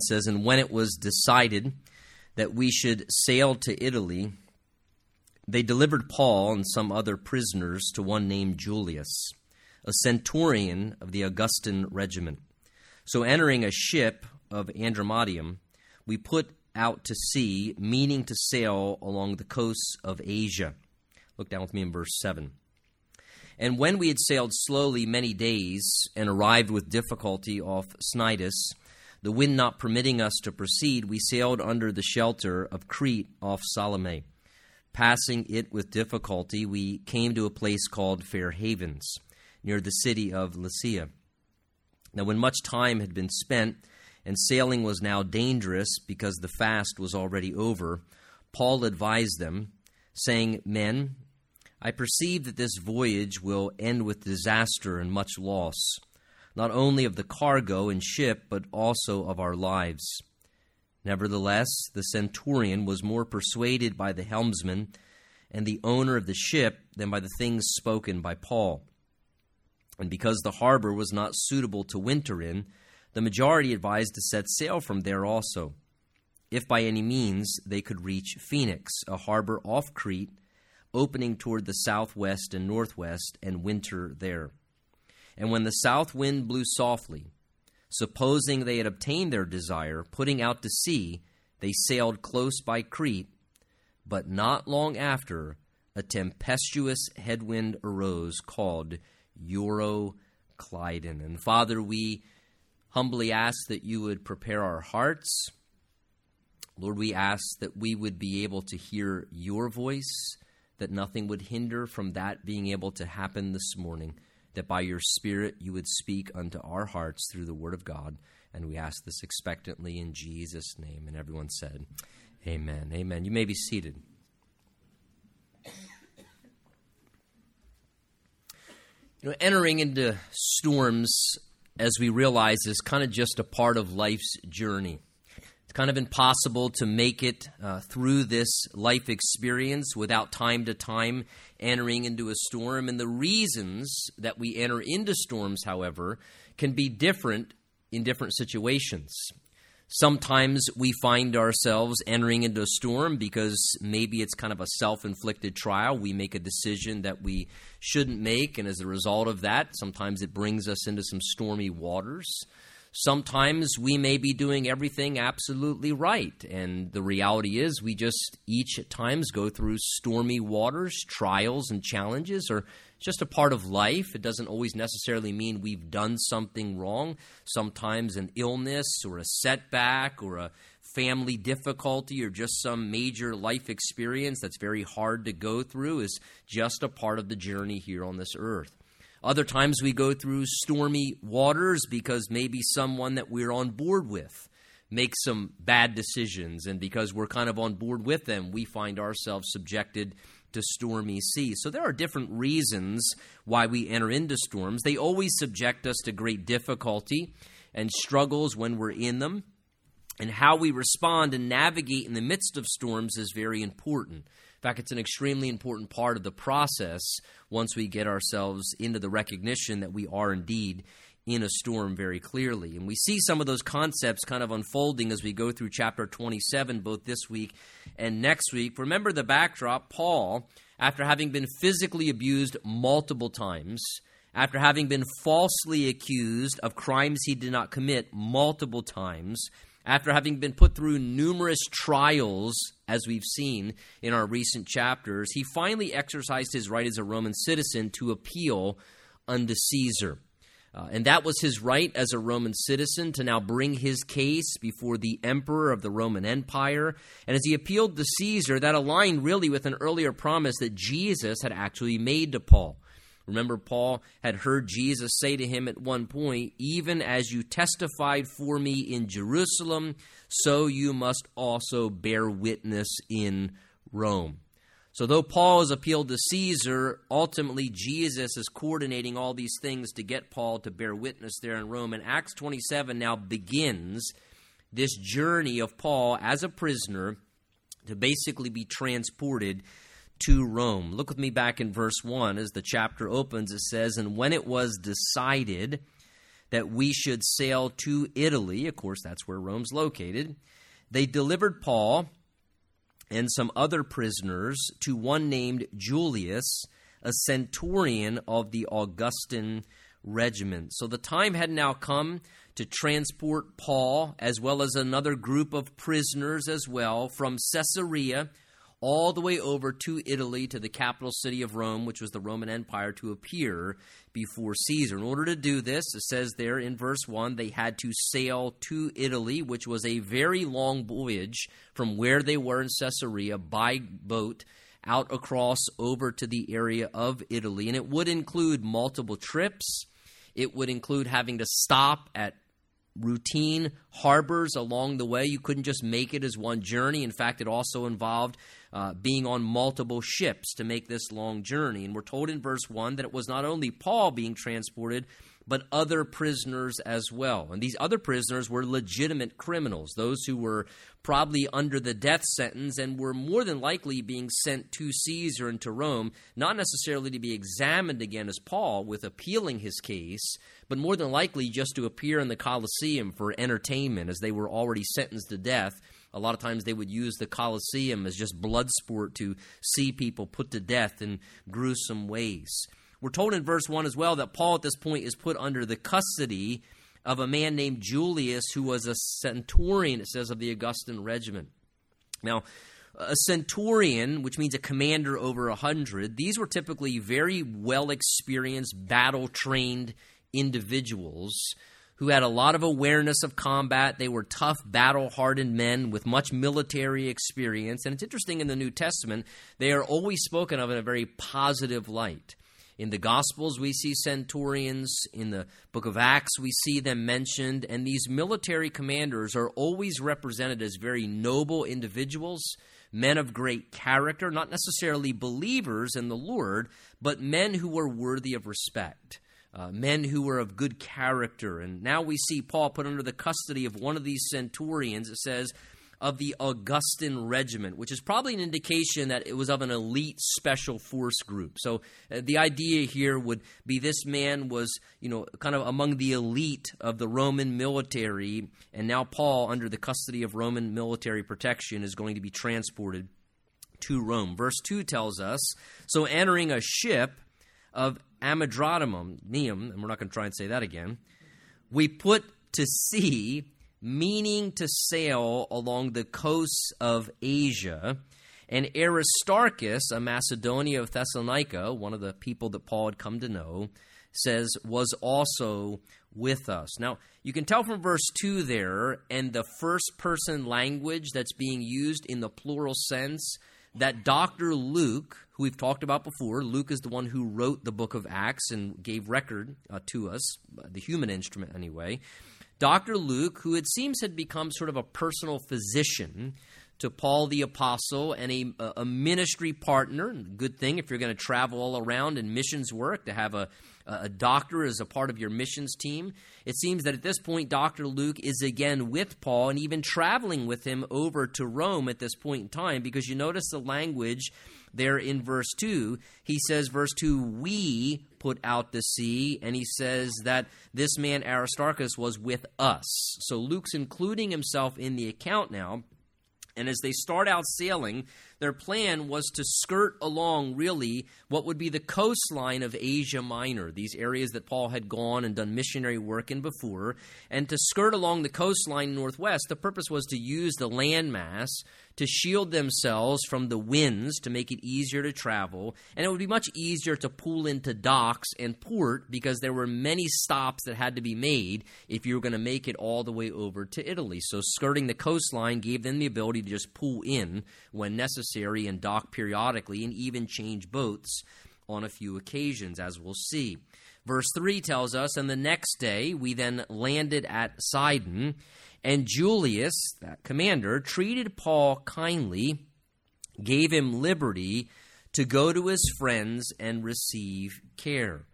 Says, And when it was decided that we should sail to Italy, they delivered Paul and some other prisoners to one named Julius, a centurion of the Augustan regiment. So, entering a ship of Adramyttium, we put out to sea, meaning to sail along the coasts of Asia. Look down with me in verse 7. And when we had sailed slowly many days and arrived with difficulty off Cnidus, the wind not permitting us to proceed, we sailed under the shelter of Crete off Salmone. Passing it with difficulty, we came to a place called Fair Havens, near the city of Lasea. Now, when much time had been spent, and sailing was now dangerous because the fast was already over, Paul advised them, saying, Men, I perceive that this voyage will end with disaster and much loss not only of the cargo and ship, but also of our lives. Nevertheless, the centurion was more persuaded by the helmsman and the owner of the ship than by the things spoken by Paul. And because the harbor was not suitable to winter in, the majority advised to set sail from there also, if by any means they could reach Phoenix, a harbor off Crete, opening toward the southwest and northwest, and winter there. And when the south wind blew softly, supposing they had obtained their desire, putting out to sea, they sailed close by Crete. But not long after, a tempestuous headwind arose called Euroclydon. And Father, we humbly ask that you would prepare our hearts. Lord, we ask that we would be able to hear your voice, that nothing would hinder from that being able to happen this morning that by your Spirit you would speak unto our hearts through the Word of God. And we ask this expectantly in Jesus' name. And everyone said, Amen. Amen. You may be seated. You know, entering into storms, as we realize, is kind of just a part of life's journey. It's kind of impossible to make it uh, through this life experience without time to time entering into a storm. And the reasons that we enter into storms, however, can be different in different situations. Sometimes we find ourselves entering into a storm because maybe it's kind of a self inflicted trial. We make a decision that we shouldn't make, and as a result of that, sometimes it brings us into some stormy waters. Sometimes we may be doing everything absolutely right, and the reality is we just each at times go through stormy waters, trials, and challenges are just a part of life. It doesn't always necessarily mean we've done something wrong. Sometimes an illness or a setback or a family difficulty or just some major life experience that's very hard to go through is just a part of the journey here on this earth. Other times we go through stormy waters because maybe someone that we're on board with makes some bad decisions, and because we're kind of on board with them, we find ourselves subjected to stormy seas. So there are different reasons why we enter into storms. They always subject us to great difficulty and struggles when we're in them. And how we respond and navigate in the midst of storms is very important. In fact, it's an extremely important part of the process once we get ourselves into the recognition that we are indeed in a storm very clearly. And we see some of those concepts kind of unfolding as we go through chapter 27, both this week and next week. Remember the backdrop Paul, after having been physically abused multiple times, after having been falsely accused of crimes he did not commit multiple times, after having been put through numerous trials, as we've seen in our recent chapters, he finally exercised his right as a Roman citizen to appeal unto Caesar. Uh, and that was his right as a Roman citizen to now bring his case before the emperor of the Roman Empire. And as he appealed to Caesar, that aligned really with an earlier promise that Jesus had actually made to Paul. Remember, Paul had heard Jesus say to him at one point, Even as you testified for me in Jerusalem, so you must also bear witness in Rome. So, though Paul has appealed to Caesar, ultimately Jesus is coordinating all these things to get Paul to bear witness there in Rome. And Acts 27 now begins this journey of Paul as a prisoner to basically be transported to Rome. Look with me back in verse 1 as the chapter opens. It says, And when it was decided that we should sail to Italy. Of course, that's where Rome's located. They delivered Paul and some other prisoners to one named Julius, a centurion of the Augustan regiment. So the time had now come to transport Paul, as well as another group of prisoners as well, from Caesarea all the way over to Italy, to the capital city of Rome, which was the Roman Empire, to appear before Caesar. In order to do this, it says there in verse 1, they had to sail to Italy, which was a very long voyage from where they were in Caesarea by boat out across over to the area of Italy. And it would include multiple trips, it would include having to stop at routine harbors along the way. You couldn't just make it as one journey. In fact, it also involved uh, being on multiple ships to make this long journey. And we're told in verse 1 that it was not only Paul being transported, but other prisoners as well. And these other prisoners were legitimate criminals, those who were probably under the death sentence and were more than likely being sent to Caesar and to Rome, not necessarily to be examined again as Paul with appealing his case, but more than likely just to appear in the Colosseum for entertainment as they were already sentenced to death. A lot of times they would use the Colosseum as just blood sport to see people put to death in gruesome ways. We're told in verse 1 as well that Paul at this point is put under the custody of a man named Julius, who was a centurion, it says, of the Augustan regiment. Now, a centurion, which means a commander over a hundred, these were typically very well experienced, battle trained individuals who had a lot of awareness of combat. They were tough, battle hardened men with much military experience. And it's interesting in the New Testament, they are always spoken of in a very positive light. In the Gospels, we see centurions. In the book of Acts, we see them mentioned. And these military commanders are always represented as very noble individuals, men of great character, not necessarily believers in the Lord, but men who were worthy of respect. Uh, men who were of good character. And now we see Paul put under the custody of one of these centurions. It says, of the Augustan Regiment, which is probably an indication that it was of an elite special force group. So uh, the idea here would be this man was, you know, kind of among the elite of the Roman military, and now Paul, under the custody of Roman military protection, is going to be transported to Rome. Verse 2 tells us So entering a ship of Amidrodamum, Neum, and we're not going to try and say that again, we put to sea meaning to sail along the coasts of Asia. And Aristarchus, a Macedonian of Thessalonica, one of the people that Paul had come to know, says, was also with us. Now, you can tell from verse 2 there and the first person language that's being used in the plural sense that Dr. Luke, who we've talked about before, Luke is the one who wrote the book of Acts and gave record uh, to us, the human instrument anyway. Dr. Luke, who it seems had become sort of a personal physician to Paul the Apostle and a, a ministry partner. Good thing if you're going to travel all around in missions work to have a, a doctor as a part of your missions team. It seems that at this point, Dr. Luke is again with Paul and even traveling with him over to Rome at this point in time because you notice the language there in verse 2. He says, verse 2, we put out the sea, and he says that this man Aristarchus was with us. So Luke's including himself in the account now. And as they start out sailing, their plan was to skirt along, really, what would be the coastline of Asia Minor, these areas that Paul had gone and done missionary work in before. And to skirt along the coastline northwest, the purpose was to use the landmass to shield themselves from the winds to make it easier to travel. And it would be much easier to pull into docks and port because there were many stops that had to be made if you were going to make it all the way over to Italy. So skirting the coastline gave them the ability to just pull in when necessary and dock periodically and even change boats on a few occasions, as we'll see. Verse 3 tells us, And the next day we then landed at Sidon and Julius, that commander, treated Paul kindly, gave him liberty to go to his friends and receive care.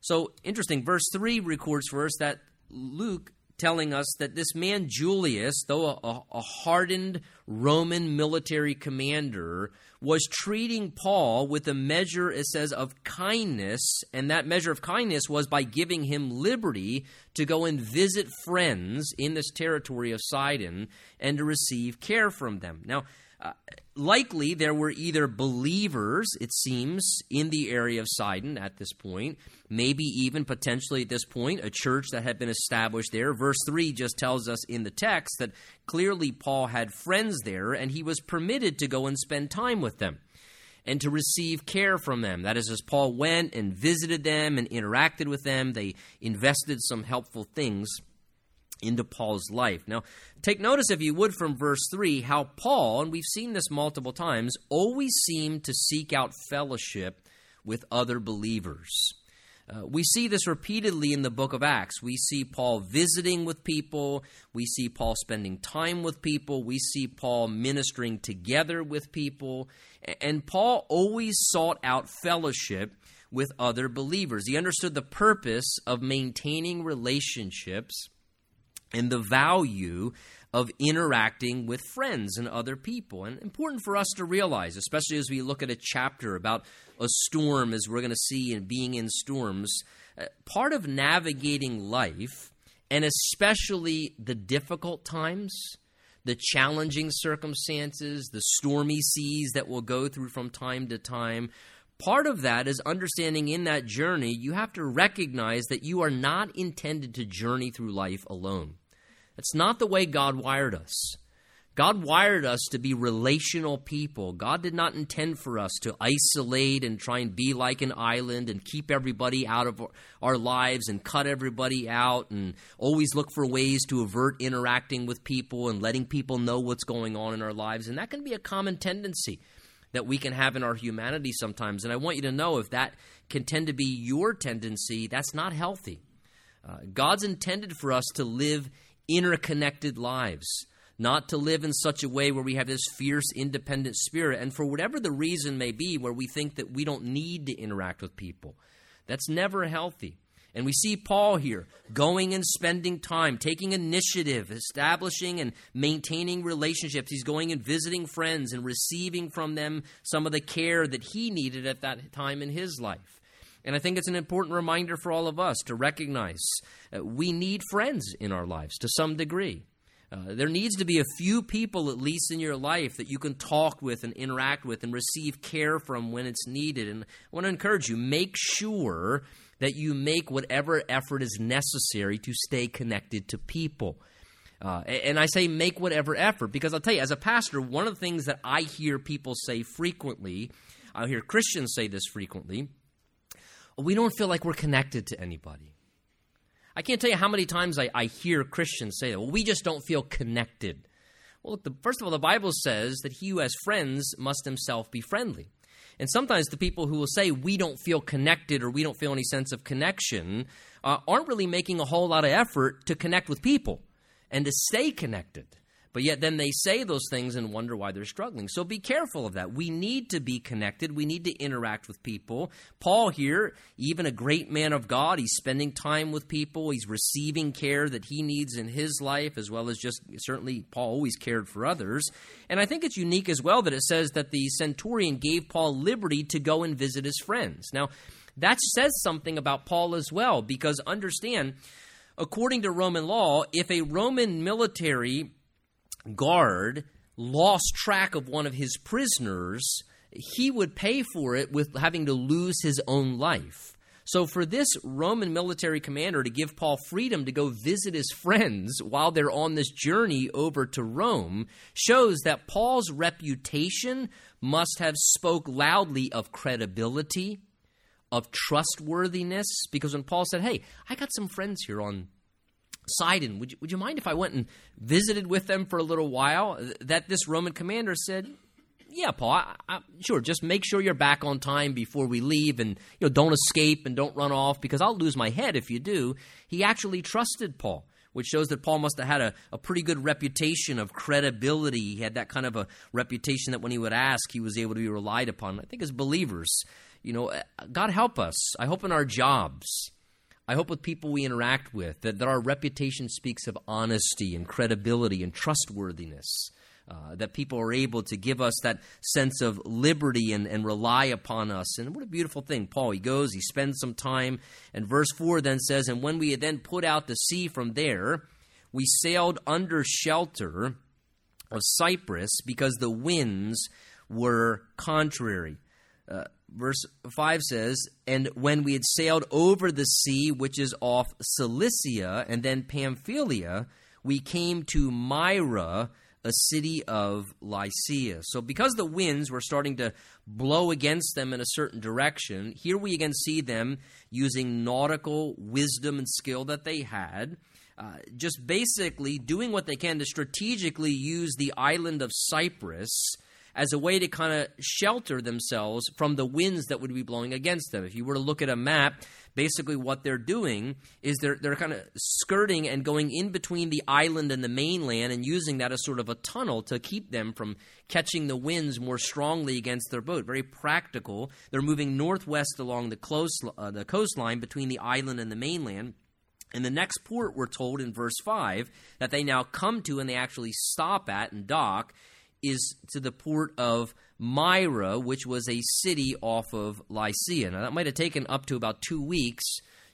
So interesting. Verse 3 records for us that Luke telling us that this man Julius, though a, a, hardened Roman military commander was treating Paul with a measure, it says, of kindness, and that measure of kindness was by giving him liberty to go and visit friends in this territory of Sidon and to receive care from them. Now, uh, likely there were either believers, it seems, in the area of Sidon at this point, maybe even potentially at this point a church that had been established there. Verse 3 just tells us in the text that clearly Paul had friends there and he was permitted to go and spend time with them and to receive care from them. That is, as Paul went and visited them and interacted with them, they invested some helpful things into Paul's life. Now, take notice, if you would, from verse 3, how Paul, and we've seen this multiple times, always seemed to seek out fellowship with other believers. Uh, we see this repeatedly in the book of Acts. We see Paul visiting with people. We see Paul spending time with people. We see Paul ministering together with people. And Paul always sought out fellowship with other believers. He understood the purpose of maintaining relationships and the value of interacting with friends and other people. And important for us to realize, especially as we look at a chapter about a storm, as we're going to see, and being in storms, uh, part of navigating life, and especially the difficult times, the challenging circumstances, the stormy seas that we'll go through from time to time, Part of that is understanding in that journey, you have to recognize that you are not intended to journey through life alone. That's not the way God wired us. God wired us to be relational people. God did not intend for us to isolate and try and be like an island and keep everybody out of our lives and cut everybody out and always look for ways to avert interacting with people and letting people know what's going on in our lives. And that can be a common tendency that we can have in our humanity sometimes. And I want you to know if that can tend to be your tendency, that's not healthy. Uh, God's intended for us to live interconnected lives, not to live in such a way where we have this fierce, independent spirit. And for whatever the reason may be, where we think that we don't need to interact with people, that's never healthy. And we see Paul here going and spending time, taking initiative, establishing and maintaining relationships. He's going and visiting friends and receiving from them some of the care that he needed at that time in his life. And I think it's an important reminder for all of us to recognize we need friends in our lives to some degree. Uh, there needs to be a few people, at least in your life, that you can talk with and interact with and receive care from when it's needed. And I want to encourage you make sure that you make whatever effort is necessary to stay connected to people. Uh, and I say make whatever effort because I'll tell you, as a pastor, one of the things that I hear people say frequently, I hear Christians say this frequently, we don't feel like we're connected to anybody. I can't tell you how many times I, I hear Christians say that. Well, we just don't feel connected. Well, the, first of all, the Bible says that he who has friends must himself be friendly. And sometimes the people who will say we don't feel connected or we don't feel any sense of connection uh, aren't really making a whole lot of effort to connect with people and to stay connected. But yet then they say those things and wonder why they're struggling. So be careful of that. We need to be connected. We need to interact with people. Paul here, even a great man of God, he's spending time with people. He's receiving care that he needs in his life, as well as just certainly Paul always cared for others. And I think it's unique as well that it says that the centurion gave Paul liberty to go and visit his friends. Now, that says something about Paul as well, because understand, according to Roman law, if a Roman military guard lost track of one of his prisoners, he would pay for it with having to lose his own life. So, for this Roman military commander to give Paul freedom to go visit his friends while they're on this journey over to Rome shows that Paul's reputation must have spoke loudly of credibility, of trustworthiness, because when Paul said, Hey, I got some friends here on Sidon, would you, would you mind if I went and visited with them for a little while? That this Roman commander said, yeah, Paul, I, I, sure. Just make sure you're back on time before we leave, and you know, don't escape and don't run off because I'll lose my head if you do. He actually trusted Paul, which shows that Paul must have had a, a pretty good reputation of credibility. He had that kind of a reputation that when he would ask, he was able to be relied upon. I think as believers, you know, eh, God help us. I hope in our jobs I hope with people we interact with that, that our reputation speaks of honesty and credibility and trustworthiness. Uh, that people are able to give us that sense of liberty and, and rely upon us. And what a beautiful thing. Paul, he goes, he spends some time. And verse 4 then says, And when we had then put out to sea from there, we sailed under shelter of Cyprus because the winds were contrary. Uh, verse 5 says, And when we had sailed over the sea, which is off Cilicia and then Pamphylia, we came to Myra a city of Lycia. So, because the winds were starting to blow against them in a certain direction, here we again see them using nautical wisdom and skill that they had. Uh, just basically doing what they can to strategically use the island of Cyprus as a way to kind of shelter themselves from the winds that would be blowing against them. If you were to look at a map, basically what they're doing is they're they're kind of skirting and going in between the island and the mainland and using that as sort of a tunnel to keep them from catching the winds more strongly against their boat. Very practical. They're moving northwest along the close uh, the coastline between the island and the mainland. In the next port, we're told in verse 5 that they now come to and they actually stop at and dock is to the port of Myra, which was a city off of Lycia. Now, that might have taken up to about two weeks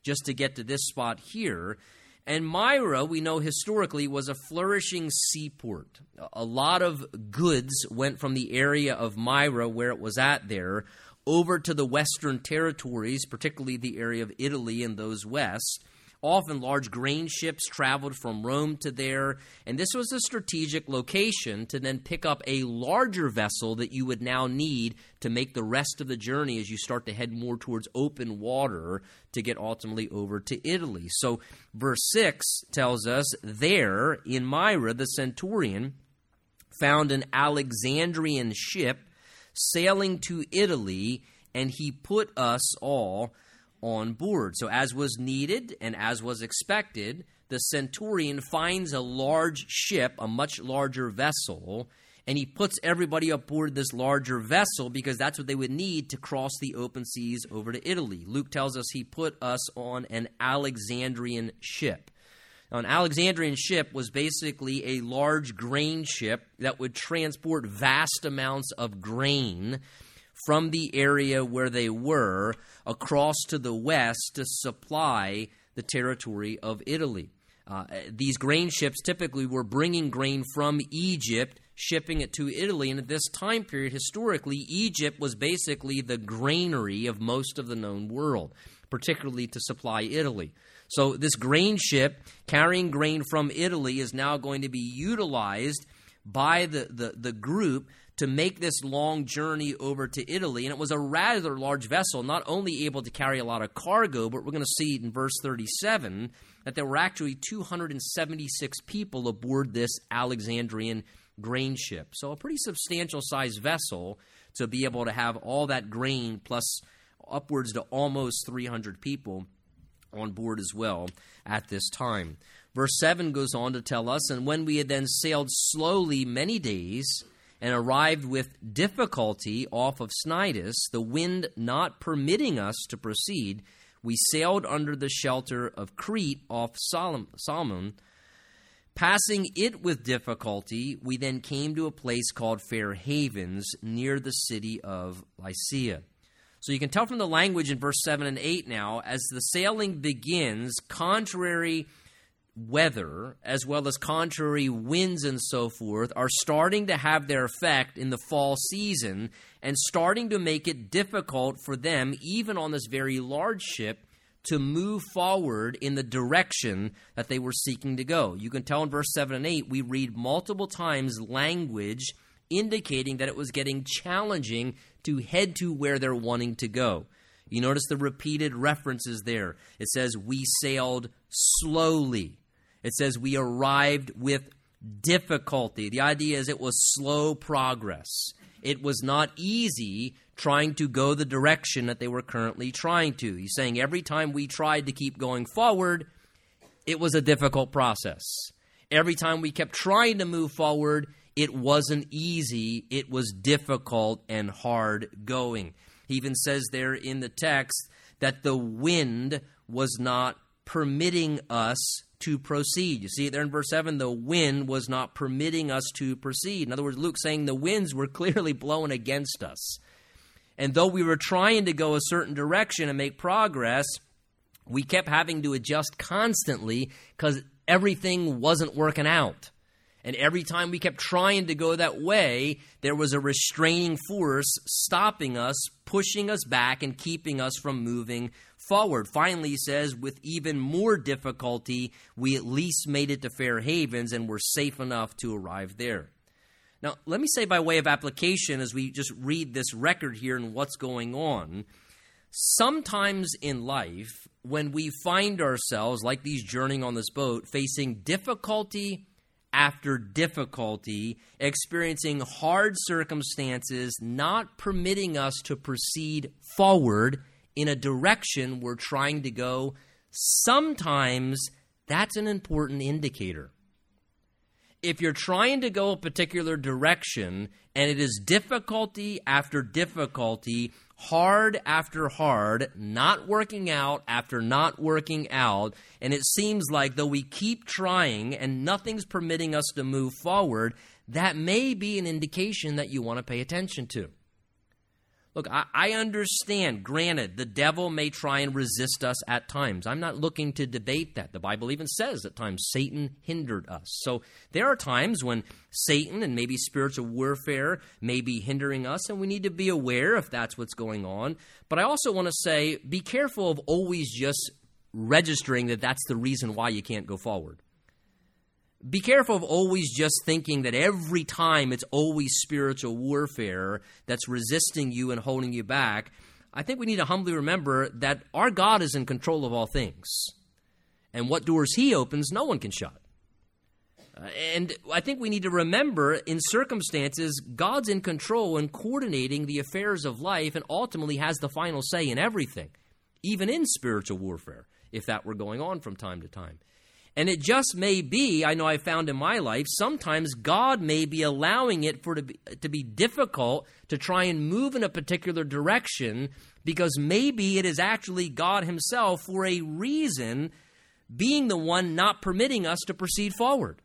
just to get to this spot here. And Myra, we know historically, was a flourishing seaport. A lot of goods went from the area of Myra, where it was at there, over to the western territories, particularly the area of Italy and those west. Often large grain ships traveled from Rome to there, and this was a strategic location to then pick up a larger vessel that you would now need to make the rest of the journey as you start to head more towards open water to get ultimately over to Italy. So, verse 6 tells us there in Myra, the centurion found an Alexandrian ship sailing to Italy, and he put us all on board. So, as was needed and as was expected, the centurion finds a large ship, a much larger vessel, and he puts everybody aboard this larger vessel because that's what they would need to cross the open seas over to Italy. Luke tells us he put us on an Alexandrian ship. An Alexandrian ship was basically a large grain ship that would transport vast amounts of grain from the area where they were across to the west to supply the territory of Italy. Uh, these grain ships typically were bringing grain from Egypt, shipping it to Italy. And at this time period, historically, Egypt was basically the granary of most of the known world, particularly to supply Italy. So, this grain ship carrying grain from Italy is now going to be utilized by the, the, the group to make this long journey over to Italy. And it was a rather large vessel, not only able to carry a lot of cargo, but we're going to see in verse 37 that there were actually 276 people aboard this Alexandrian grain ship. So, a pretty substantial sized vessel to be able to have all that grain plus upwards to almost 300 people on board as well at this time. Verse 7 goes on to tell us, and when we had then sailed slowly many days, and arrived with difficulty off of Cnidus, the wind not permitting us to proceed, we sailed under the shelter of Crete off Salmone. Passing it with difficulty, we then came to a place called Fair Havens near the city of Lasea. So you can tell from the language in verse 7 and 8 now, as the sailing begins, contrary weather as well as contrary winds and so forth are starting to have their effect in the fall season and starting to make it difficult for them, even on this very large ship, to move forward in the direction that they were seeking to go. You can tell in verse 7 and 8, we read multiple times language indicating that it was getting challenging to head to where they're wanting to go. You notice the repeated references there. It says, We sailed slowly. It says we arrived with difficulty. The idea is it was slow progress. It was not easy trying to go the direction that they were currently trying to. He's saying every time we tried to keep going forward, it was a difficult process. Every time we kept trying to move forward, it wasn't easy, it was difficult and hard going. He even says there in the text that the wind was not permitting us to proceed. You see there in verse 7 the wind was not permitting us to proceed. In other words, Luke saying the winds were clearly blowing against us. And though we were trying to go a certain direction and make progress, we kept having to adjust constantly because everything wasn't working out. And every time we kept trying to go that way, there was a restraining force stopping us, pushing us back, and keeping us from moving forward. Finally, he says, with even more difficulty, we at least made it to Fair Havens and were safe enough to arrive there. Now, let me say by way of application as we just read this record here and what's going on. Sometimes in life, when we find ourselves, like these journeying on this boat, facing difficulty after difficulty, experiencing hard circumstances, not permitting us to proceed forward in a direction we're trying to go, sometimes that's an important indicator. If you're trying to go a particular direction and it is difficulty after difficulty, hard after hard, not working out after not working out, and it seems like though we keep trying and nothing's permitting us to move forward, that may be an indication that you want to pay attention to. Look, I, I, understand, granted, the devil may try and resist us at times. I'm not looking to debate that. The Bible even says at times Satan hindered us. So there are times when Satan and maybe spiritual warfare may be hindering us, and we need to be aware if that's what's going on. But I also want to say be careful of always just registering that that's the reason why you can't go forward be careful of always just thinking that every time it's always spiritual warfare that's resisting you and holding you back. I think we need to humbly remember that our God is in control of all things. And what doors He opens, no one can shut. Uh, and I think we need to remember in circumstances, God's in control and coordinating the affairs of life and ultimately has the final say in everything, even in spiritual warfare, if that were going on from time to time. And it just may be, I know I found in my life, sometimes God may be allowing it for to be, to be difficult to try and move in a particular direction because maybe it is actually God Himself for a reason being the one not permitting us to proceed forward.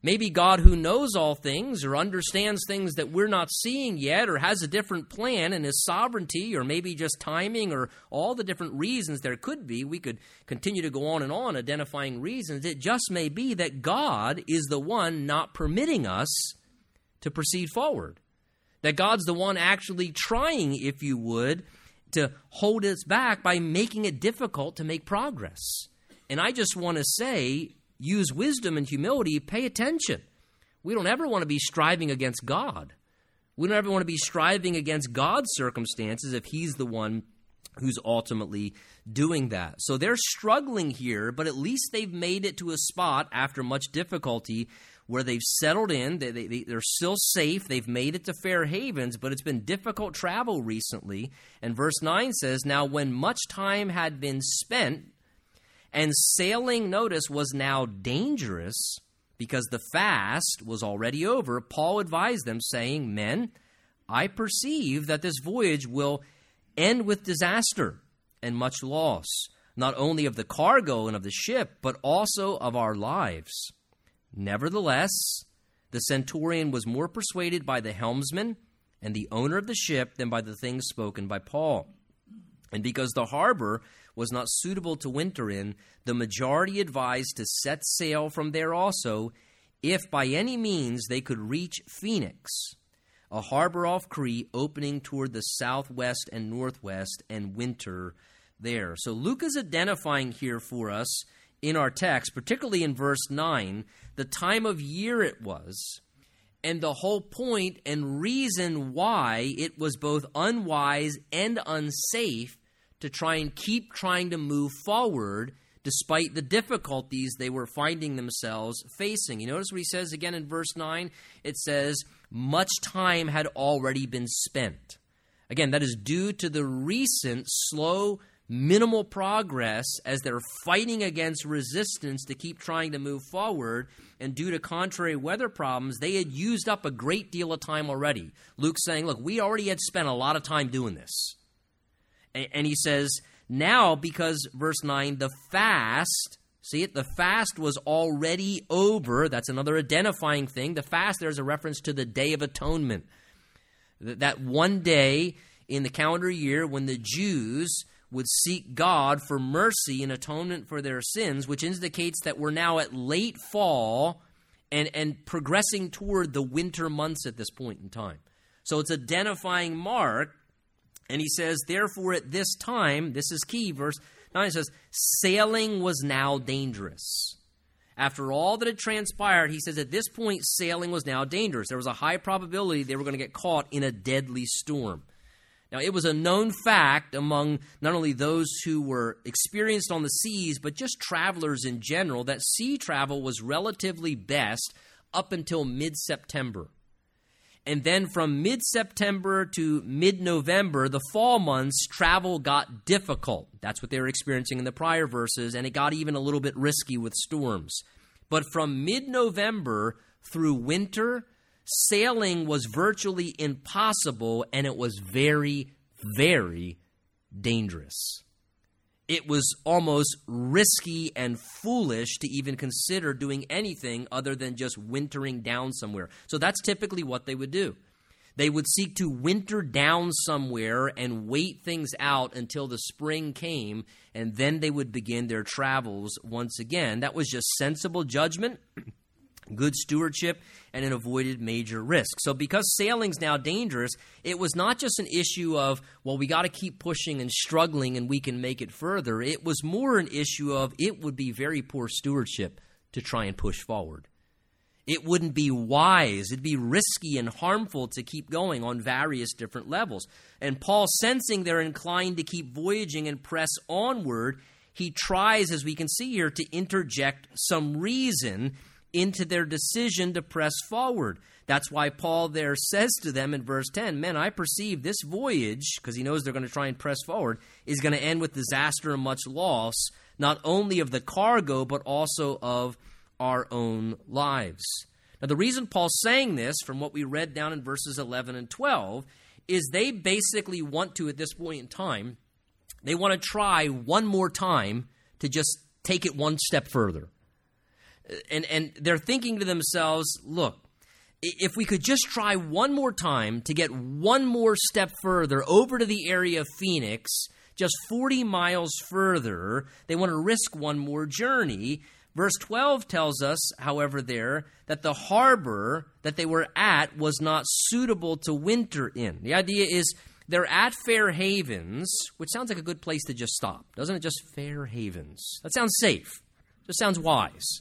Maybe God, who knows all things or understands things that we're not seeing yet or has a different plan in His sovereignty or maybe just timing or all the different reasons there could be. We could continue to go on and on identifying reasons. It just may be that God is the one not permitting us to proceed forward. That God's the one actually trying, if you would, to hold us back by making it difficult to make progress. And I just want to say use wisdom and humility, pay attention. We don't ever want to be striving against God. We don't ever want to be striving against God's circumstances if He's the one who's ultimately doing that. So they're struggling here, but at least they've made it to a spot after much difficulty where they've settled in. They, they, they're still safe. They've made it to Fair Havens, but it's been difficult travel recently. And verse 9 says, Now, when much time had been spent, and sailing, notice, was now dangerous because the fast was already over. Paul advised them, saying, Men, I perceive that this voyage will end with disaster and much loss, not only of the cargo and of the ship, but also of our lives. Nevertheless, the centurion was more persuaded by the helmsman and the owner of the ship than by the things spoken by Paul. And because the harbor was not suitable to winter in, the majority advised to set sail from there also, if by any means they could reach Phoenix, a harbor off Crete opening toward the southwest and northwest, and winter there. So Luke is identifying here for us in our text, particularly in verse 9, the time of year it was and the whole point and reason why it was both unwise and unsafe to try and keep trying to move forward despite the difficulties they were finding themselves facing. You notice what he says again in verse 9? It says, Much time had already been spent. Again, that is due to the recent slow, minimal progress as they're fighting against resistance to keep trying to move forward. And due to contrary weather problems, they had used up a great deal of time already. Luke's saying, Look, we already had spent a lot of time doing this. And he says, now because, verse 9, the fast, See it? The fast was already over. That's another identifying thing. The fast, there's a reference to the Day of Atonement. That one day in the calendar year when the Jews would seek God for mercy and atonement for their sins, which indicates that we're now at late fall and, and progressing toward the winter months at this point in time. So it's identifying mark. And he says, therefore, at this time, this is key, verse 9 says, sailing was now dangerous. After all that had transpired, he says, at this point, sailing was now dangerous. There was a high probability they were going to get caught in a deadly storm. Now, it was a known fact among not only those who were experienced on the seas, but just travelers in general, that sea travel was relatively best up until mid September. And then from mid September to mid November, the fall months, travel got difficult. That's what they were experiencing in the prior verses, and it got even a little bit risky with storms. But from mid November through winter, sailing was virtually impossible and it was very, very dangerous. It was almost risky and foolish to even consider doing anything other than just wintering down somewhere. So that's typically what they would do. They would seek to winter down somewhere and wait things out until the spring came, and then they would begin their travels once again. That was just sensible judgment good stewardship, and it avoided major risks. So, because sailing's now dangerous, it was not just an issue of, well, we got to keep pushing and struggling and we can make it further. It was more an issue of it would be very poor stewardship to try and push forward. It wouldn't be wise. It'd be risky and harmful to keep going on various different levels. And Paul, sensing they're inclined to keep voyaging and press onward, he tries, as we can see here, to interject some reason into their decision to press forward. That's why Paul there says to them in verse 10 Men, I perceive this voyage, because he knows they're going to try and press forward, is going to end with disaster and much loss, not only of the cargo, but also of our own lives. Now, the reason Paul's saying this, from what we read down in verses 11 and 12, is they basically want to, at this point in time, they want to try one more time to just take it one step further and and they're thinking to themselves, look, if we could just try one more time to get one more step further over to the area of Phoenix, just 40 miles further, they want to risk one more journey. Verse 12 tells us, however, there that the harbor that they were at was not suitable to winter in. The idea is they're at Fair Havens, which sounds like a good place to just stop, doesn't it? Just Fair Havens. That sounds safe. Just sounds wise.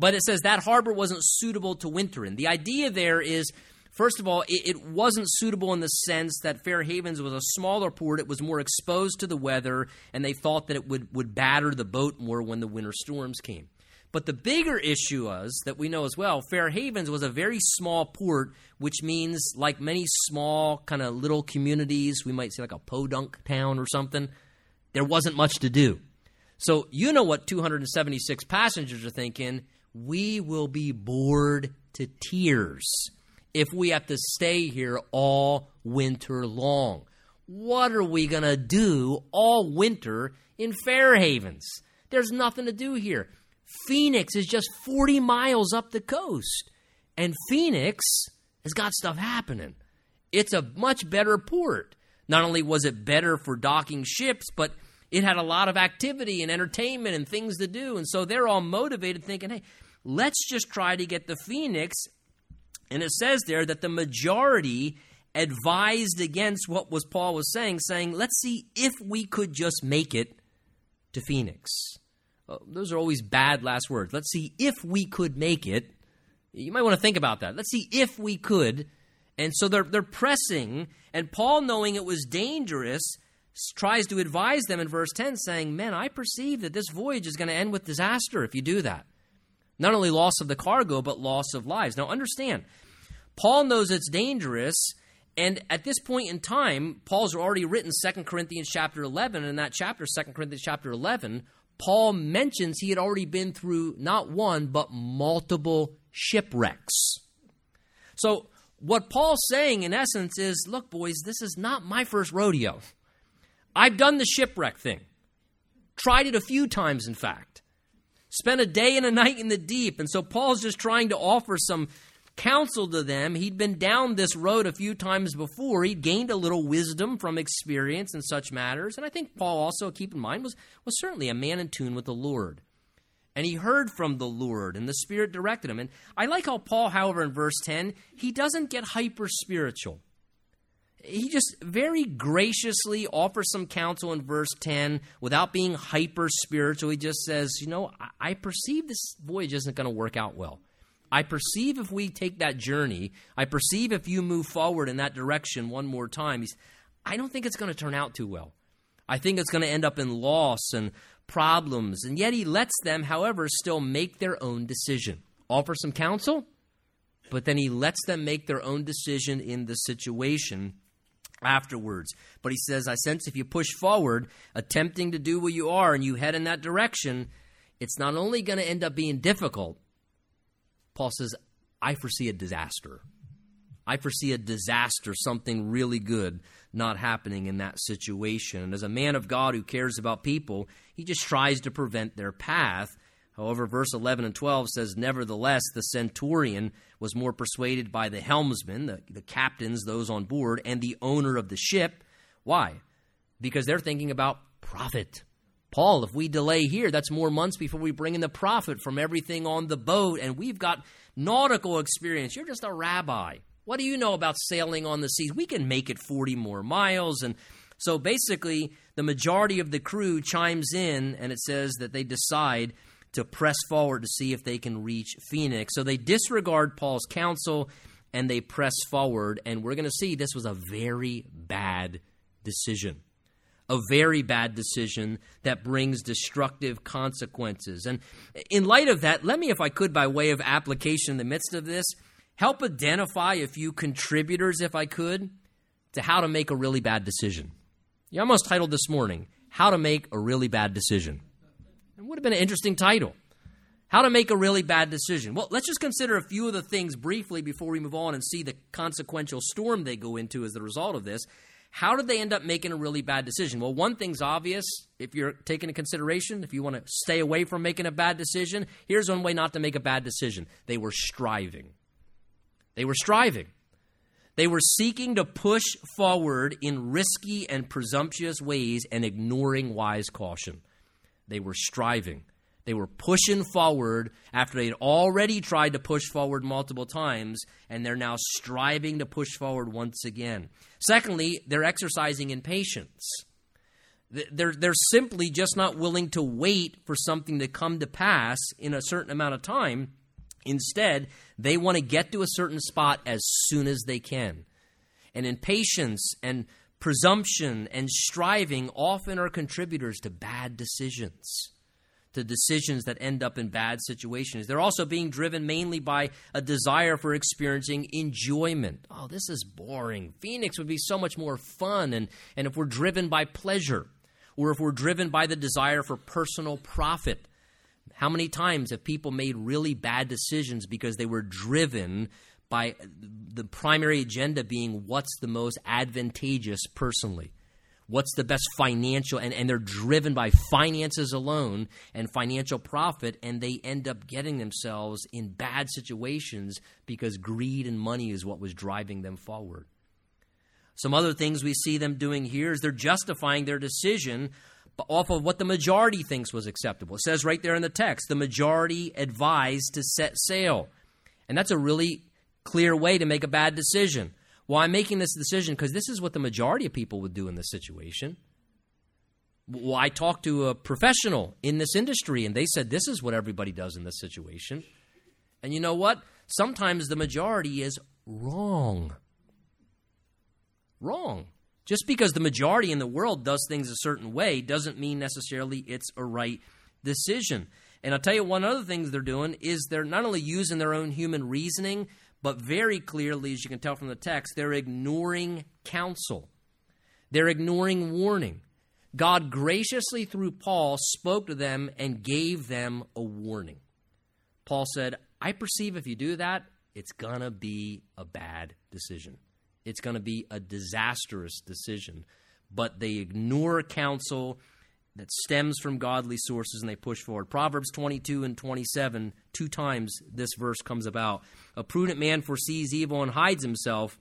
But it says that harbor wasn't suitable to winter in. The idea there is First of all, it, wasn't suitable in the sense that Fair Havens was a smaller port. It was more exposed to the weather, and they thought that it would, would batter the boat more when the winter storms came. But the bigger issue was that we know as well Fair Havens was a very small port, which means, like many small, kind of little communities, we might say like a podunk town or something, there wasn't much to do. So you know what 276 passengers are thinking we will be bored to tears if we have to stay here all winter long. What are we going to do all winter in Fair Havens? There's nothing to do here. Phoenix is just 40 miles up the coast, and Phoenix has got stuff happening. It's a much better port. Not only was it better for docking ships, but it had a lot of activity and entertainment and things to do. And so they're all motivated thinking, hey, let's just try to get the Phoenix. And it says there that the majority advised against what was Paul was saying, saying, let's see if we could just make it to Phoenix. Oh, those are always bad last words. Let's see if we could make it. You might want to think about that. Let's see if we could. And so they're, they're pressing, and Paul, knowing it was dangerous, tries to advise them in verse 10, saying, Men, I perceive that this voyage is going to end with disaster if you do that. Not only loss of the cargo, but loss of lives. Now, understand, Paul knows it's dangerous. And at this point in time, Paul's already written 2 Corinthians chapter 11. And in that chapter, 2 Corinthians chapter 11, Paul mentions he had already been through not one, but multiple shipwrecks. So, what Paul's saying in essence is look, boys, this is not my first rodeo. I've done the shipwreck thing. Tried it a few times, in fact. spent a day and a night in the deep. And so Paul's just trying to offer some counsel to them. He'd been down this road a few times before. He'd gained a little wisdom from experience in such matters. And I think Paul also, keep in mind, was, was certainly a man in tune with the Lord. And he heard from the Lord, and the Spirit directed him. And I like how Paul, however, in verse 10, he doesn't get hyper spiritual. He just very graciously offers some counsel in verse 10 without being hyper spiritual. He just says, You know, I perceive this voyage isn't going to work out well. I perceive if we take that journey, I perceive if you move forward in that direction one more time, I don't think it's going to turn out too well. I think it's going to end up in loss and problems. And yet he lets them, however, still make their own decision. Offer some counsel, but then he lets them make their own decision in the situation afterwards. But he says, I sense if you push forward, attempting to do what you are, and you head in that direction, it's not only going to end up being difficult, Paul says, I foresee a disaster. I foresee a disaster, something really good not happening in that situation. And as a man of God who cares about people, he just tries to prevent their path. However, verse 11 and 12 says, Nevertheless, the centurion was more persuaded by the helmsman, the, the captains, those on board, and the owner of the ship. Why? Because they're thinking about profit. Paul, if we delay here, that's more months before we bring in the profit from everything on the boat, and we've got nautical experience. You're just a rabbi. What do you know about sailing on the seas? We can make it 40 more miles. And so basically, the majority of the crew chimes in, and it says that they decide to press forward to see if they can reach Phoenix. So they disregard Paul's counsel and they press forward, and we're going to see this was a very bad decision a very bad decision that brings destructive consequences. And in light of that, let me, if I could, by way of application in the midst of this, help identify a few contributors, if I could, to how to make a really bad decision. You almost titled this morning, How to Make a Really Bad Decision. It would have been an interesting title. How to make a really bad decision. Well, let's just consider a few of the things briefly before we move on and see the consequential storm they go into as the result of this. How did they end up making a really bad decision? Well, one thing's obvious if you're taking into consideration, if you want to stay away from making a bad decision, here's one way not to make a bad decision. They were striving. They were striving. They were seeking to push forward in risky and presumptuous ways and ignoring wise caution. They were striving. They were pushing forward after they'd already tried to push forward multiple times, and they're now striving to push forward once again. Secondly, they're exercising impatience. They're, they're simply just not willing to wait for something to come to pass in a certain amount of time. Instead, they want to get to a certain spot as soon as they can. And impatience and presumption and striving often are contributors to bad decisions to decisions that end up in bad situations. They're also being driven mainly by a desire for experiencing enjoyment. Oh, this is boring. Phoenix would be so much more fun. And, and if we're driven by pleasure, or if we're driven by the desire for personal profit, how many times have people made really bad decisions because they were driven by the primary agenda being what's the most advantageous personally? what's the best financial and, and they're driven by finances alone and financial profit and they end up getting themselves in bad situations because greed and money is what was driving them forward. Some other things we see them doing here is they're justifying their decision off of what the majority thinks was acceptable. It says right there in the text the majority advised to set sail. And that's a really clear way to make a bad decision well, I'm making this decision because this is what the majority of people would do in this situation. Well, I talked to a professional in this industry, and they said this is what everybody does in this situation. And you know what? Sometimes the majority is wrong. Wrong. Just because the majority in the world does things a certain way doesn't mean necessarily it's a right decision. And I'll tell you one other thing they're doing is they're not only using their own human reasoning, but very clearly, as you can tell from the text, they're ignoring counsel. They're ignoring warning. God graciously, through Paul, spoke to them and gave them a warning. Paul said, I perceive if you do that, it's going to be a bad decision. It's going to be a disastrous decision. But they ignore counsel that stems from godly sources and they push forward. Proverbs 22 and 27, two times this verse comes about. A prudent man foresees evil and hides himself.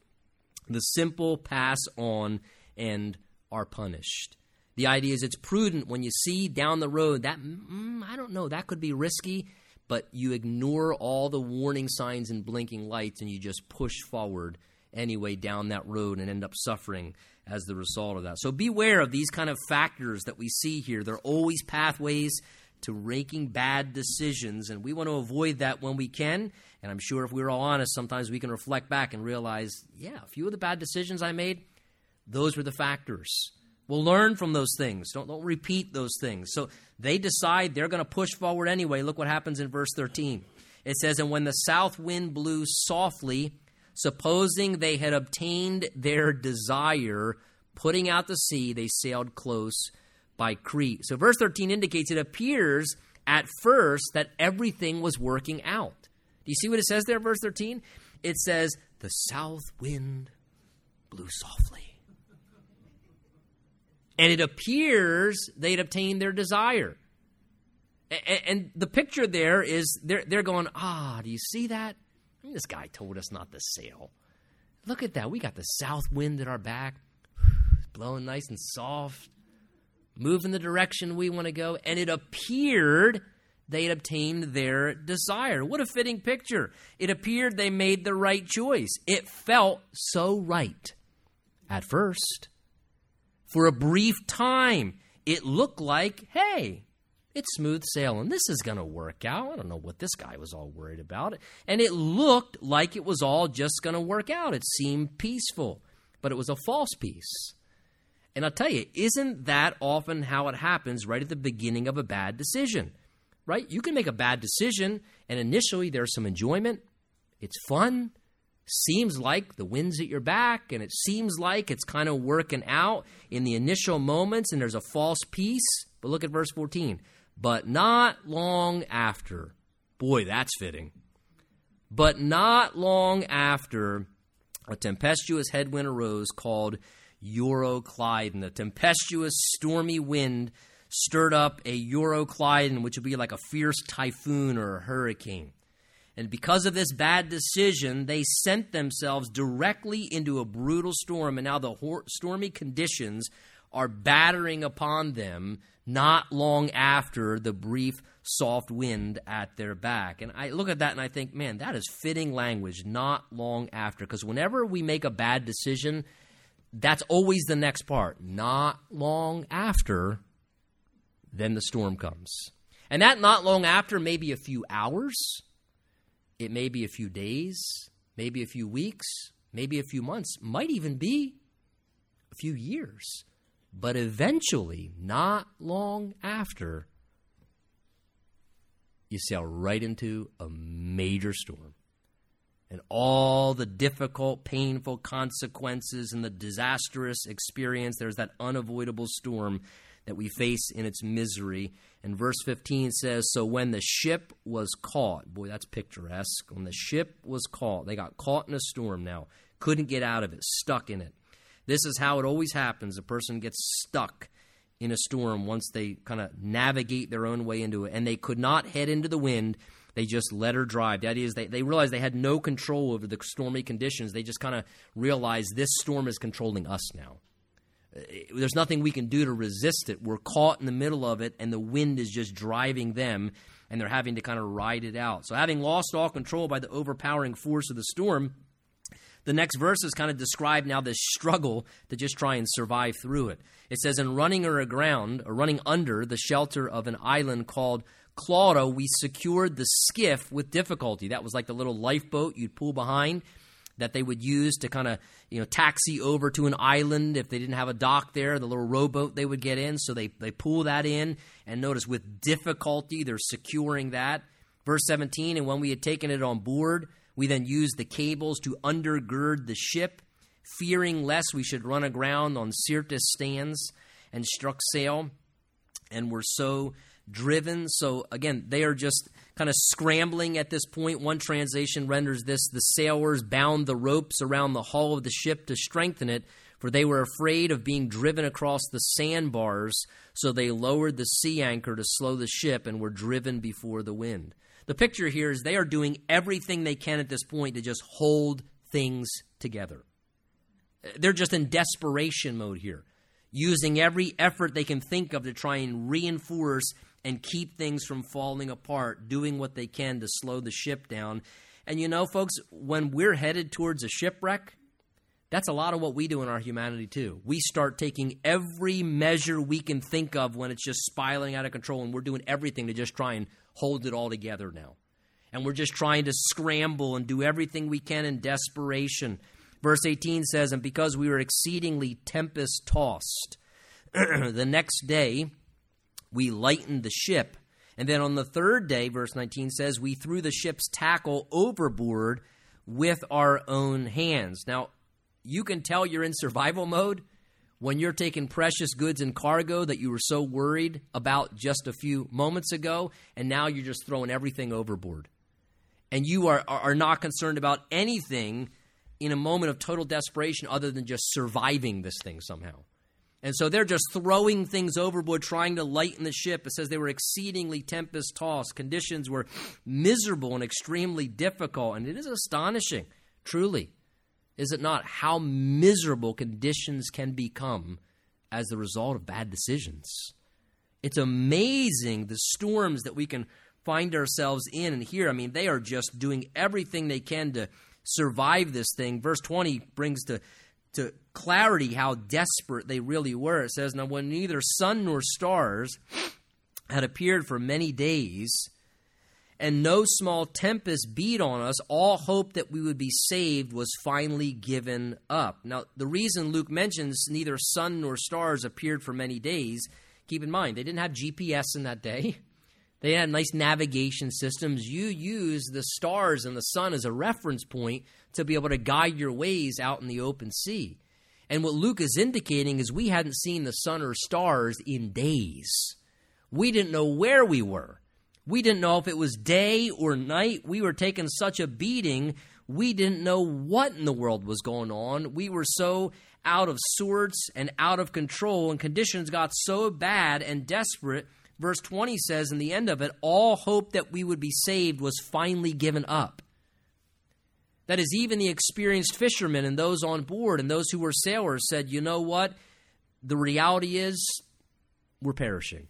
The simple pass on and are punished. The idea is it's prudent when you see down the road that, mm, I don't know, that could be risky, but you ignore all the warning signs and blinking lights and you just push forward anyway down that road and end up suffering as the result of that. So beware of these kind of factors that we see here. They're always pathways to making bad decisions, and we want to avoid that when we can. And I'm sure if we are all honest, sometimes we can reflect back and realize, yeah, a few of the bad decisions I made, those were the factors. We'll learn from those things. Don't, don't repeat those things. So they decide they're going to push forward anyway. Look what happens in verse 13. It says, And when the south wind blew softly, supposing they had obtained their desire, putting out to sea, they sailed close by Crete. So verse 13 indicates it appears at first that everything was working out. Do you see what it says there, verse 13? It says, The south wind blew softly. And it appears they'd obtained their desire. And, the picture there is they're, they're going, Ah, do you see that? This guy told us not to sail. Look at that. We got the south wind at our back, blowing nice and soft, moving the direction we want to go. And it appeared they had obtained their desire. What a fitting picture. It appeared they made the right choice. It felt so right at first. For a brief time, it looked like, hey, it's smooth sailing. This is going to work out. I don't know what this guy was all worried about. And it looked like it was all just going to work out. It seemed peaceful, but it was a false peace. And I'll tell you, isn't that often how it happens right at the beginning of a bad decision? Right? You can make a bad decision, and initially there's some enjoyment. It's fun. Seems like the wind's at your back, and it seems like it's kind of working out in the initial moments, and there's a false peace. But look at verse 14 but not long after. Boy, that's fitting. But not long after, a tempestuous headwind arose called Euroclydon. A tempestuous, stormy wind stirred up a Euroclydon, which would be like a fierce typhoon or a hurricane. And because of this bad decision, they sent themselves directly into a brutal storm, and now the stormy conditions are battering upon them not long after the brief soft wind at their back. And I look at that and I think, man, that is fitting language, not long after. Because whenever we make a bad decision, that's always the next part. Not long after, then the storm comes. And that not long after may be a few hours, it may be a few days, maybe a few weeks, maybe a few months, might even be a few years. But eventually, not long after, you sail right into a major storm. And all the difficult, painful consequences and the disastrous experience, there's that unavoidable storm that we face in its misery. And verse 15 says So when the ship was caught, boy, that's picturesque. When the ship was caught, they got caught in a storm now, couldn't get out of it, stuck in it. This is how it always happens. A person gets stuck in a storm once they kind of navigate their own way into it. And they could not head into the wind. They just let her drive. The idea is they, they realized they had no control over the stormy conditions. They just kind of realized this storm is controlling us now. Uh, there's nothing we can do to resist it. We're caught in the middle of it, and the wind is just driving them, and they're having to kind of ride it out. So, having lost all control by the overpowering force of the storm, the next verses kind of describe now this struggle to just try and survive through it. It says, In running or aground, or running under the shelter of an island called Clauda, we secured the skiff with difficulty. That was like the little lifeboat you'd pull behind that they would use to kind of you know taxi over to an island if they didn't have a dock there the little rowboat they would get in so they, they pull that in and notice with difficulty they're securing that verse 17 and when we had taken it on board we then used the cables to undergird the ship, fearing lest we should run aground on Syrtis Sands, and struck sail, and were so driven. So again, they are just kind of scrambling at this point. One translation renders this the sailors bound the ropes around the hull of the ship to strengthen it, For they were afraid of being driven across the sandbars, so they lowered the sea anchor to slow the ship and were driven before the wind. The picture here is they are doing everything they can at this point to just hold things together. They're just in desperation mode here, using every effort they can think of to try and reinforce and keep things from falling apart, doing what they can to slow the ship down. And you know, folks, when we're headed towards a shipwreck, that's a lot of what we do in our humanity, too. We start taking every measure we can think of when it's just spiraling out of control, and we're doing everything to just try and hold it all together now. And we're just trying to scramble and do everything we can in desperation. Verse 18 says, And because we were exceedingly tempest tossed, the next day we lightened the ship. And then on the third day, verse 19 says, we threw the ship's tackle overboard with our own hands. Now, you can tell you're in survival mode when you're taking precious goods and cargo that you were so worried about just a few moments ago, and now you're just throwing everything overboard. And you are, are not concerned about anything in a moment of total desperation other than just surviving this thing somehow. And so they're just throwing things overboard, trying to lighten the ship. It says they were exceedingly tempest tossed. Conditions were miserable and extremely difficult. And it is astonishing, truly, is it not, how miserable conditions can become as the result of bad decisions? It's amazing the storms that we can find ourselves in and here. I mean, they are just doing everything they can to survive this thing. Verse 20 brings to to clarity how desperate they really were. It says, Now, when neither sun nor stars had appeared for many days, and no small tempest beat on us, all hope that we would be saved was finally given up. Now, the reason Luke mentions neither sun nor stars appeared for many days, keep in mind, they didn't have GPS in that day. They had nice navigation systems. You use the stars and the sun as a reference point to be able to guide your ways out in the open sea. And what Luke is indicating is we hadn't seen the sun or stars in days. We didn't know where we were. We didn't know if it was day or night. We were taking such a beating, we didn't know what in the world was going on. We were so out of sorts and out of control, and conditions got so bad and desperate. Verse 20 says, in the end of it, all hope that we would be saved was finally given up. That is, even the experienced fishermen and those on board and those who were sailors said, you know what? The reality is, we're perishing.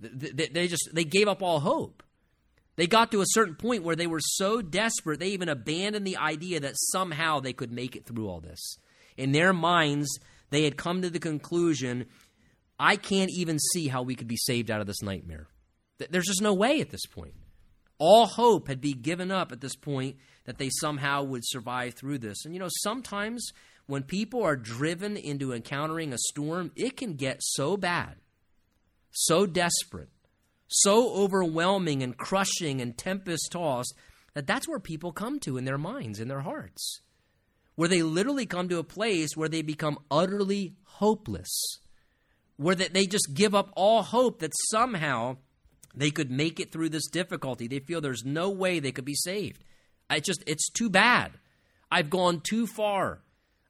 They just they gave up all hope. They got to a certain point where they were so desperate they even abandoned the idea that somehow they could make it through all this. In their minds, they had come to the conclusion, I can't even see how we could be saved out of this nightmare. There's just no way at this point. All hope had been given up at this point that they somehow would survive through this. And you know, sometimes when people are driven into encountering a storm, it can get so bad, so desperate, so overwhelming and crushing and tempest tossed that that's where people come to in their minds, in their hearts. Where they literally come to a place where they become utterly hopeless, where they just give up all hope that somehow they could make it through this difficulty. They feel there's no way they could be saved. I just it's too bad. I've gone too far.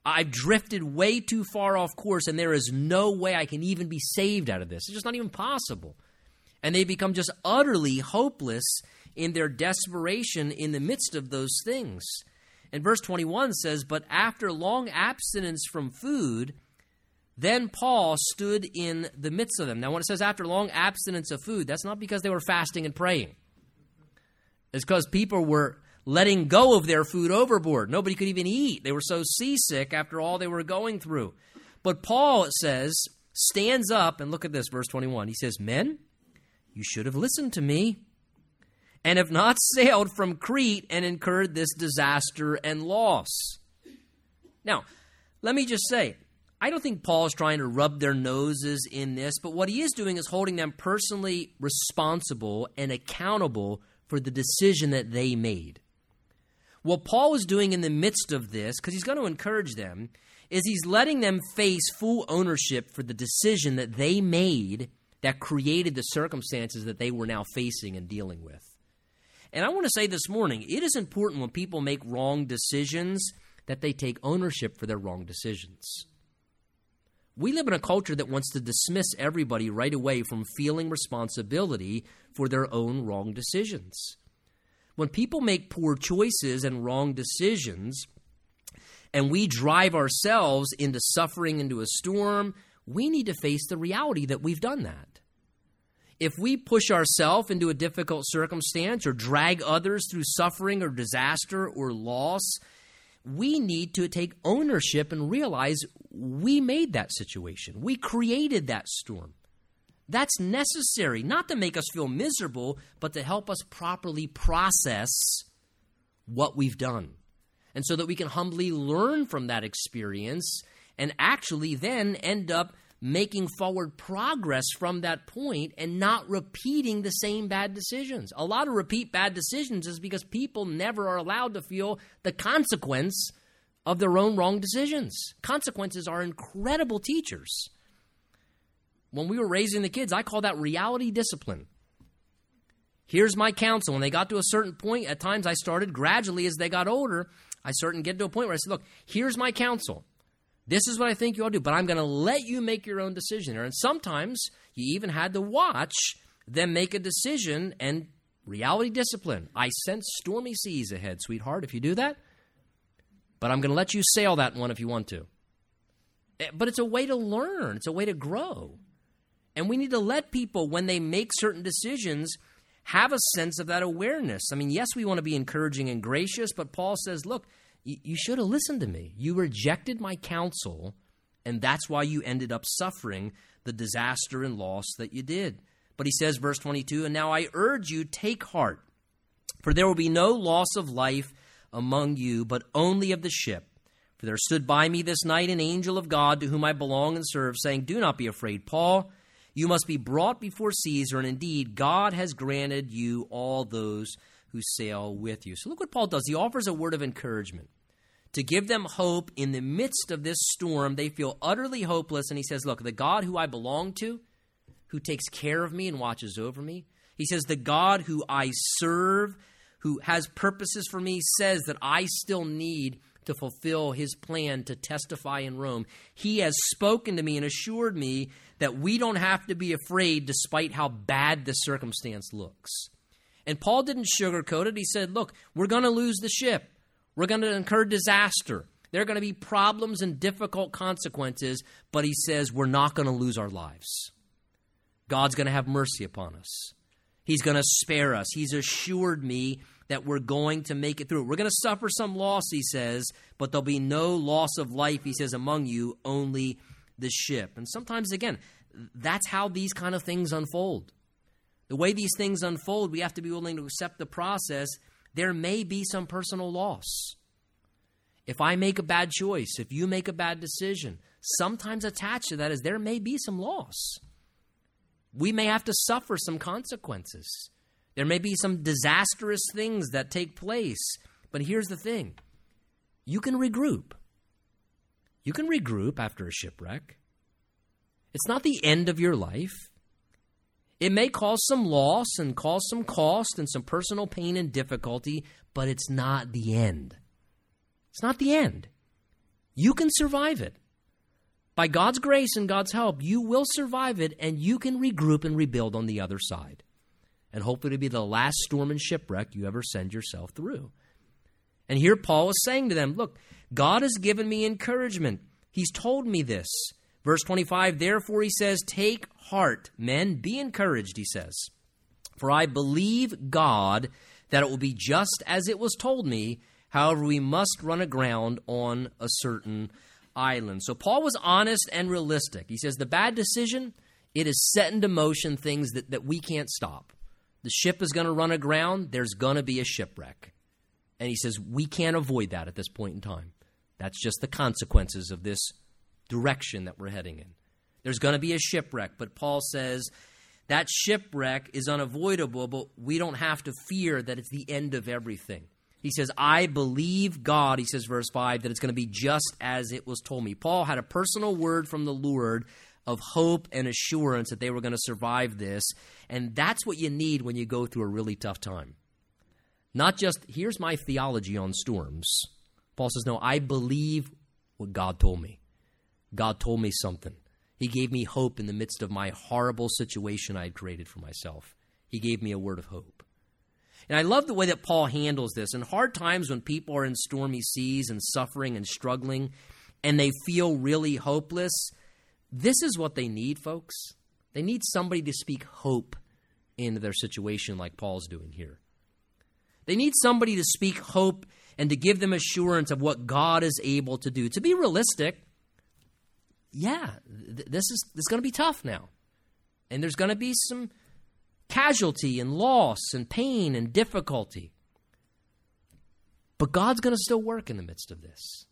I've drifted way too far off course, and there is no way I can even be saved out of this. It's just not even possible. And they become just utterly hopeless in their desperation in the midst of those things. And verse 21 says, But after long abstinence from food, then Paul stood in the midst of them. Now, when it says after long abstinence of food, that's not because they were fasting and praying. It's because people were letting go of their food overboard. Nobody could even eat. They were so seasick after all they were going through. But Paul, it says, stands up and look at this, verse 21. He says, Men, you should have listened to me and have not sailed from Crete and incurred this disaster and loss. Now, let me just say, I don't think Paul is trying to rub their noses in this, but what he is doing is holding them personally responsible and accountable for the decision that they made. What Paul is doing in the midst of this, because he's going to encourage them, is he's letting them face full ownership for the decision that they made that created the circumstances that they were now facing and dealing with. And I want to say this morning it is important when people make wrong decisions that they take ownership for their wrong decisions. We live in a culture that wants to dismiss everybody right away from feeling responsibility for their own wrong decisions. When people make poor choices and wrong decisions, and we drive ourselves into suffering, into a storm, we need to face the reality that we've done that. If we push ourselves into a difficult circumstance or drag others through suffering or disaster or loss, we need to take ownership and realize we made that situation. We created that storm. That's necessary, not to make us feel miserable, but to help us properly process what we've done. And so that we can humbly learn from that experience and actually then end up making forward progress from that point and not repeating the same bad decisions. A lot of repeat bad decisions is because people never are allowed to feel the consequence of their own wrong decisions. Consequences are incredible teachers. When we were raising the kids, I call that reality discipline. Here's my counsel. When they got to a certain point, at times I started gradually as they got older. I started get to a point where I said, Look, here's my counsel. This is what I think you ought to do, but I'm going to let you make your own decision. There. And sometimes you even had to watch them make a decision and reality discipline. I sense stormy seas ahead, sweetheart, if you do that. But I'm going to let you sail that one if you want to. Eh, but it's a way to learn, it's a way to grow. And we need to let people, when they make certain decisions, have a sense of that awareness. I mean, yes, we want to be encouraging and gracious, but Paul says, look, you should have listened to me. You rejected my counsel, and that's why you ended up suffering the disaster and loss that you did. But he says, verse 22, and now I urge you, take heart, for there will be no loss of life among you, but only of the ship. For there stood by me this night an angel of God to whom I belong and serve, saying, Do not be afraid, Paul. You must be brought before Caesar, and indeed, God has granted you all those who sail with you. So look what Paul does. He offers a word of encouragement to give them hope in the midst of this storm. They feel utterly hopeless. And he says, Look, the God who I belong to, who takes care of me and watches over me, he says, The God who I serve, who has purposes for me, says that I still need to fulfill his plan to testify in Rome. He has spoken to me and assured me that we don't have to be afraid despite how bad the circumstance looks. And Paul didn't sugarcoat it. He said, Look, we're going to lose the ship. We're going to incur disaster. There are going to be problems and difficult consequences, but he says we're not going to lose our lives. God's going to have mercy upon us. He's going to spare us. He's assured me that we're going to make it through. We're going to suffer some loss, he says, but there'll be no loss of life, he says, among you, only the ship. And sometimes, again, that's how these kind of things unfold. The way these things unfold, we have to be willing to accept the process. There may be some personal loss. If I make a bad choice, if you make a bad decision, sometimes attached to that is there may be some loss. We may have to suffer some consequences. There may be some disastrous things that take place. But here's the thing you can regroup. You can regroup after a shipwreck. It's not the end of your life. It may cause some loss and cause some cost and some personal pain and difficulty, but it's not the end. It's not the end. You can survive it. By God's grace and God's help, you will survive it and you can regroup and rebuild on the other side. And hopefully, it'll be the last storm and shipwreck you ever send yourself through. And here Paul is saying to them, Look, God has given me encouragement. He's told me this. Verse 25, therefore he says, Take heart, men, be encouraged, he says. For I believe God that it will be just as it was told me. However, we must run aground on a certain island. So Paul was honest and realistic. He says, The bad decision, it has set into motion things that, that we can't stop. The ship is going to run aground, there's going to be a shipwreck. And he says, We can't avoid that at this point in time. That's just the consequences of this direction that we're heading in. There's going to be a shipwreck, but Paul says that shipwreck is unavoidable, but we don't have to fear that it's the end of everything. He says, I believe God, he says, verse 5, that it's going to be just as it was told me. Paul had a personal word from the Lord of hope and assurance that they were going to survive this. And that's what you need when you go through a really tough time. Not just, here's my theology on storms. Paul says, No, I believe what God told me. God told me something. He gave me hope in the midst of my horrible situation I had created for myself. He gave me a word of hope. And I love the way that Paul handles this. In hard times when people are in stormy seas and suffering and struggling and they feel really hopeless, this is what they need, folks. They need somebody to speak hope into their situation, like Paul's doing here. They need somebody to speak hope and to give them assurance of what God is able to do. To be realistic, yeah, th- this is this is going to be tough now. And there's going to be some casualty and loss and pain and difficulty. But God's going to still work in the midst of this.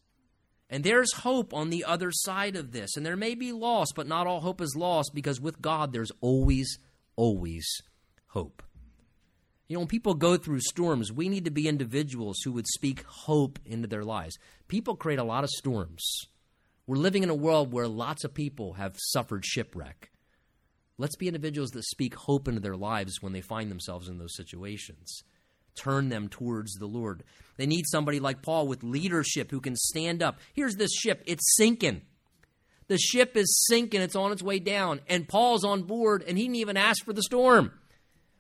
And there's hope on the other side of this. And there may be loss, but not all hope is lost because with God there's always, always hope. You know, when people go through storms, we need to be individuals who would speak hope into their lives. People create a lot of storms. We're living in a world where lots of people have suffered shipwreck. Let's be individuals that speak hope into their lives when they find themselves in those situations. Turn them towards the Lord. They need somebody like Paul with leadership who can stand up. Here's this ship, it's sinking. The ship is sinking, it's on its way down, and Paul's on board, and he didn't even ask for the storm.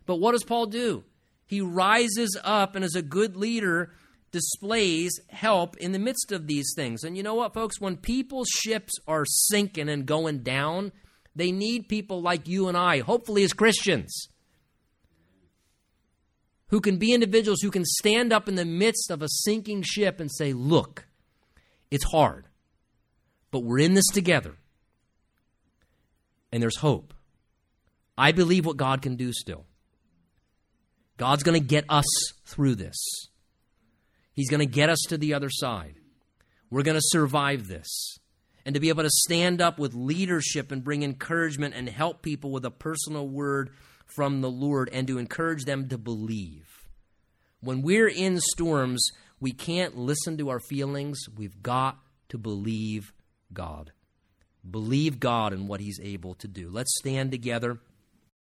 But what does Paul do? He rises up and, as a good leader, displays help in the midst of these things. And you know what, folks? When people's ships are sinking and going down, they need people like you and I, hopefully as Christians, who can be individuals who can stand up in the midst of a sinking ship and say, Look, it's hard, but we're in this together. And there's hope. I believe what God can do still. God's going to get us through this. He's going to get us to the other side. We're going to survive this. And to be able to stand up with leadership and bring encouragement and help people with a personal word from the Lord and to encourage them to believe. When we're in storms, we can't listen to our feelings. We've got to believe God. Believe God in what He's able to do. Let's stand together.